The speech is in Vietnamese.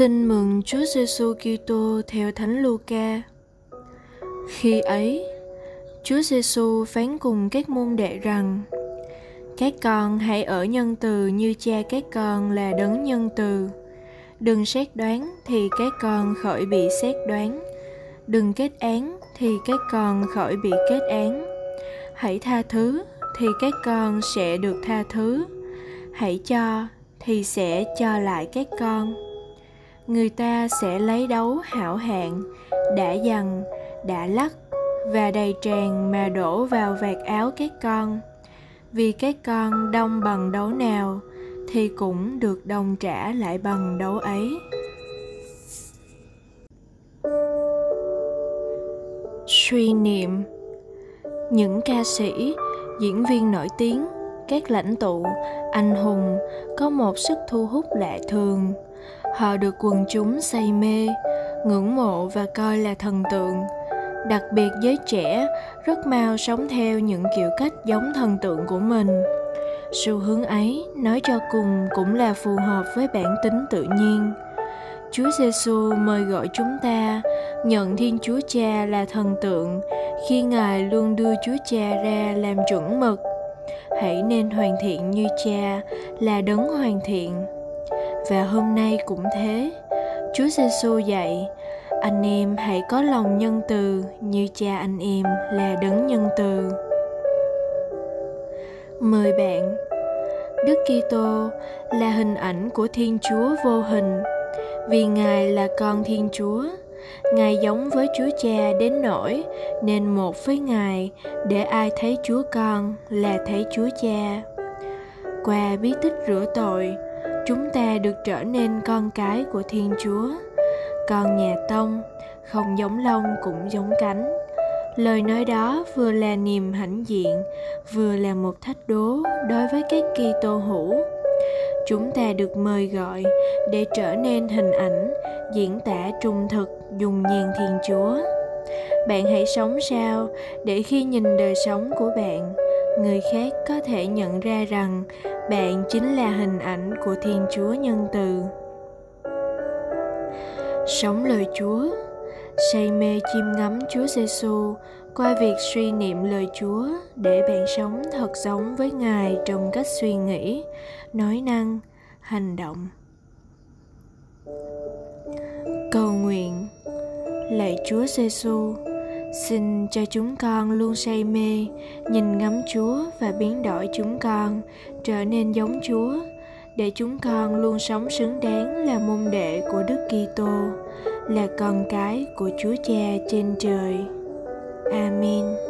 Tin mừng Chúa Giêsu Kitô theo Thánh Luca. Khi ấy, Chúa Giêsu phán cùng các môn đệ rằng: Các con hãy ở nhân từ như cha các con là đấng nhân từ. Đừng xét đoán thì các con khỏi bị xét đoán. Đừng kết án thì các con khỏi bị kết án. Hãy tha thứ thì các con sẽ được tha thứ. Hãy cho thì sẽ cho lại các con người ta sẽ lấy đấu hảo hạng, đã dằn, đã lắc và đầy tràn mà đổ vào vạt áo các con. Vì các con đông bằng đấu nào thì cũng được đồng trả lại bằng đấu ấy. Suy niệm. Những ca sĩ, diễn viên nổi tiếng, các lãnh tụ, anh hùng có một sức thu hút lạ thường họ được quần chúng say mê, ngưỡng mộ và coi là thần tượng. Đặc biệt giới trẻ rất mau sống theo những kiểu cách giống thần tượng của mình. Xu hướng ấy nói cho cùng cũng là phù hợp với bản tính tự nhiên. Chúa Giêsu mời gọi chúng ta nhận Thiên Chúa Cha là thần tượng khi Ngài luôn đưa Chúa Cha ra làm chuẩn mực. Hãy nên hoàn thiện như Cha là đấng hoàn thiện và hôm nay cũng thế. Chúa giêsu dạy, anh em hãy có lòng nhân từ như cha anh em là đấng nhân từ. Mời bạn, đức kitô là hình ảnh của thiên chúa vô hình. Vì ngài là con thiên chúa, ngài giống với chúa cha đến nỗi nên một với ngài để ai thấy chúa con là thấy chúa cha. Qua bí tích rửa tội chúng ta được trở nên con cái của thiên chúa. Con nhà tông không giống lông cũng giống cánh. Lời nói đó vừa là niềm hãnh diện, vừa là một thách đố đối với các kỳ tô hữu. Chúng ta được mời gọi để trở nên hình ảnh, diễn tả trung thực, dùng nhàn thiên chúa. Bạn hãy sống sao để khi nhìn đời sống của bạn người khác có thể nhận ra rằng bạn chính là hình ảnh của thiên chúa nhân từ. Sống lời chúa, say mê chiêm ngắm chúa giêsu qua việc suy niệm lời chúa để bạn sống thật giống với ngài trong cách suy nghĩ, nói năng, hành động. Cầu nguyện, lạy chúa giêsu Xin cho chúng con luôn say mê, nhìn ngắm Chúa và biến đổi chúng con trở nên giống Chúa, để chúng con luôn sống xứng đáng là môn đệ của Đức Kitô, là con cái của Chúa Cha trên trời. Amen.